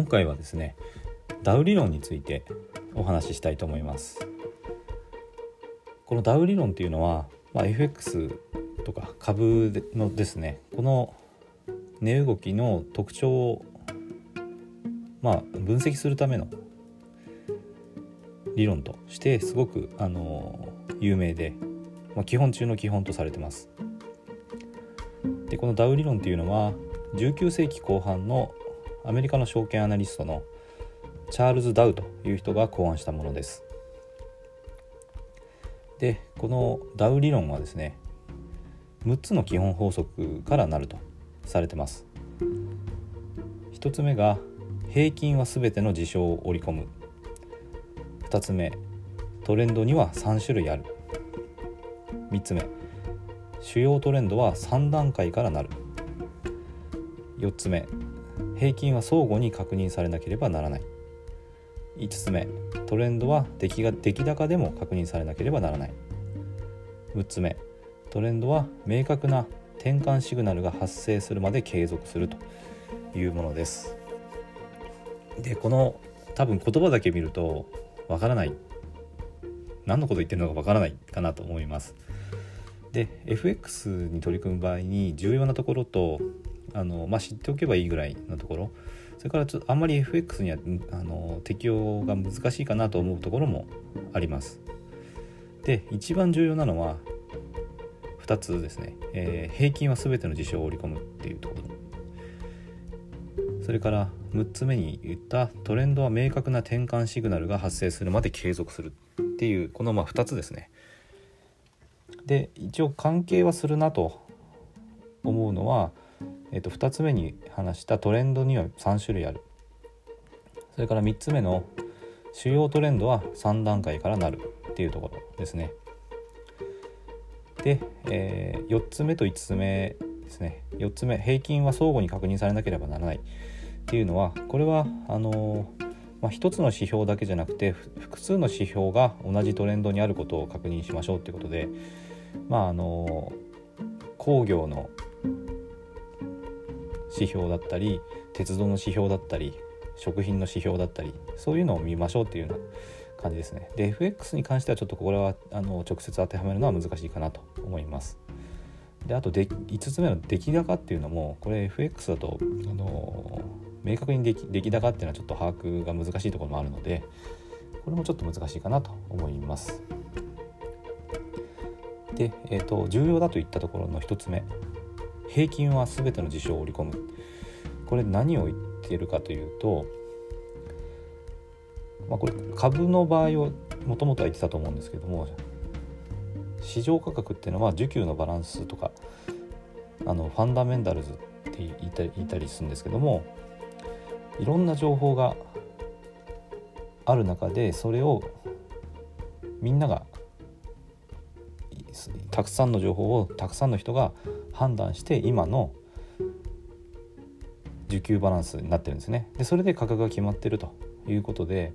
今回はですねダウ理論についてお話ししたいと思います。このダウ理論っていうのは、まあ、FX とか株のですねこの値動きの特徴をまあ分析するための理論としてすごくあの有名で、まあ、基本中の基本とされてます。でこのダウ理論っていうのは19世紀後半のアメリカの証券アナリストのチャールズ・ダウという人が考案したものです。でこのダウ理論はですね6つの基本法則からなるとされてます。1つ目が平均は全ての事象を織り込む。2つ目トレンドには3種類ある。3つ目主要トレンドは3段階からなる。4つ目平均は相互に確認されなければならない。5つ目。トレンドは出来が出来高でも確認されなければならない。6つ目。トレンドは明確な転換シグナルが発生するまで継続するというものです。でこの多分言葉だけ見るとわからない。何のこと言ってるのかわからないかなと思います。で FX に取り組む場合に重要なところとあの、まあ、知っておけばいいぐらいのところ。それからちょっとあんまり FX にはあの適用が難しいかなと思うところもあります。で一番重要なのは2つですね、えー、平均は全ての事象を織り込むっていうところ。それから6つ目に言ったトレンドは明確な転換シグナルが発生するまで継続するっていうこのまあ2つですね。で一応関係はするなと思うのは、えー、と2つ目に話したトレンドには3種類ある。それから3つ目の主要トレンドは3段階からなるっていうところですね。で、えー、4つ目と5つ目ですね。4つ目平均は相互に確認されなければならないっていうのはこれはあのまあ、1つの指標だけじゃなくて複数の指標が同じトレンドにあることを確認しましょうっていうことでまああの工業の指標だったり鉄道の指標だったり食品の指標だったりそういうのを見ましょうっていうような感じですね。で FX に関してはちょっとこれはあの直接当てはめるのは難しいかなと思います。であとで5つ目の出来高っていうのもこれ FX だとあの明確に出来出来高っていうのはちょっと把握が難しいところもあるのでこれもちょっと難しいかなと思います。で、えーと、重要だといったところの1つ目。平均は全ての事象を織り込む。これ何を言ってるかというと、まあ、これ株の場合をもともとは言ってたと思うんですけども市場価格っていうのは需給のバランスとかあのファンダメンタルズって言いた言いたりするんですけどもいろんな情報がある中でそれをみんながたくさんの情報をたくさんの人が判断して今の需給バランスになってるんですね。でそれで価格が決まってるということで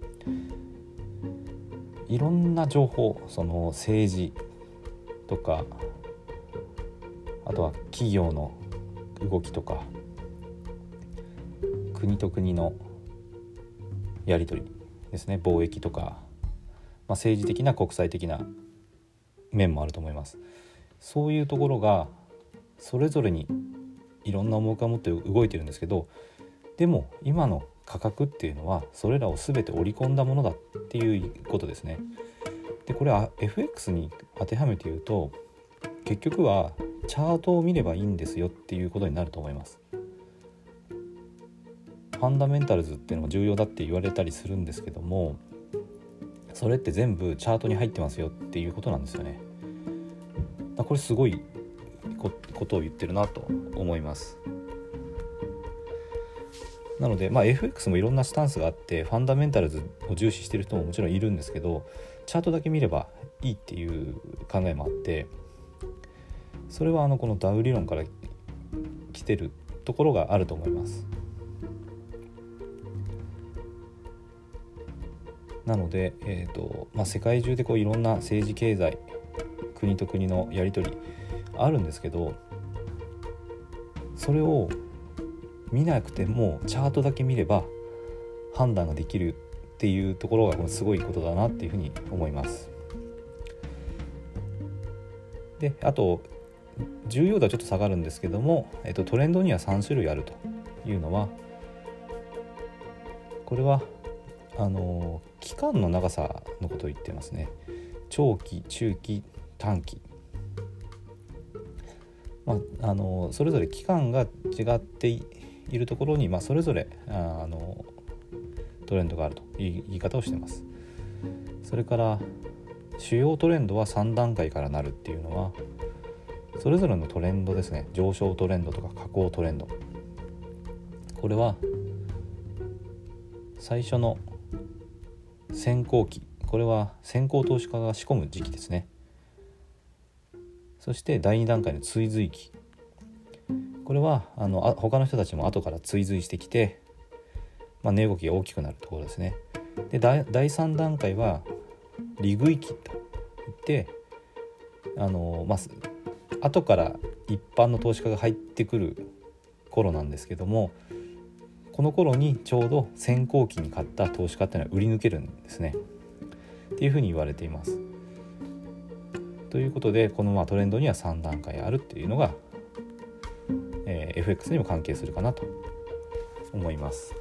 いろんな情報その政治とかあとは企業の動きとか国と国のやり取りですね。貿易とか、まあ、政治的な国際的な面もあると思います。そういうところがそれぞれにいろんな思惑を持って動いてるんですけどでも今の価格っていうのはそれらを全て織り込んだものだっていうことですね。でこれは FX に当てはめて言うと結局はチャートを見ればいいんですよっていうことになると思います。ファンダメンタルズっていうのが重要だって言われたりするんですけどもそれって全部チャートに入ってますよっていうことなんですよね。これすごいことを言ってるなと思います。なので、まあ、FX もいろんなスタンスがあってファンダメンタルズを重視してる人ももちろんいるんですけどチャートだけ見ればいいっていう考えもあってそれはあのこのダウ理論から来てるところがあると思います。なので、えーとまあ、世界中でこういろんな政治経済国と国のやり取りあるんですけどそれを見なくてもチャートだけ見れば判断ができるっていうところがすごいことだなっていうふうに思います。であと重要度はちょっと下がるんですけども、えっと、トレンドには3種類あるというのはこれはあの期間の長さのことを言ってますね長期中期短期まあ、あのそれぞれ期間が違っているところに、まあ、それぞれあのトレンドがあるという言い方をしてます。それから主要トレンドは3段階からなるっていうのはそれぞれのトレンドですね。上昇トレンドとか下降トレンド。これは最初の先行期これは先行投資家が仕込む時期ですね。そして第2段階の追随期これはあのあ他の人たちも後から追随してきて、まあ、値動きが大きくなるところですね。で第3段階は利食い期といってあのまあ後から一般の投資家が入ってくる頃なんですけどもこの頃にちょうど先行期に買った投資家っていうのは売り抜けるんですね。っていうふうに言われています。ということでこのまあトレンドには3段階あるっていうのが、えー、FX にも関係するかなと思います。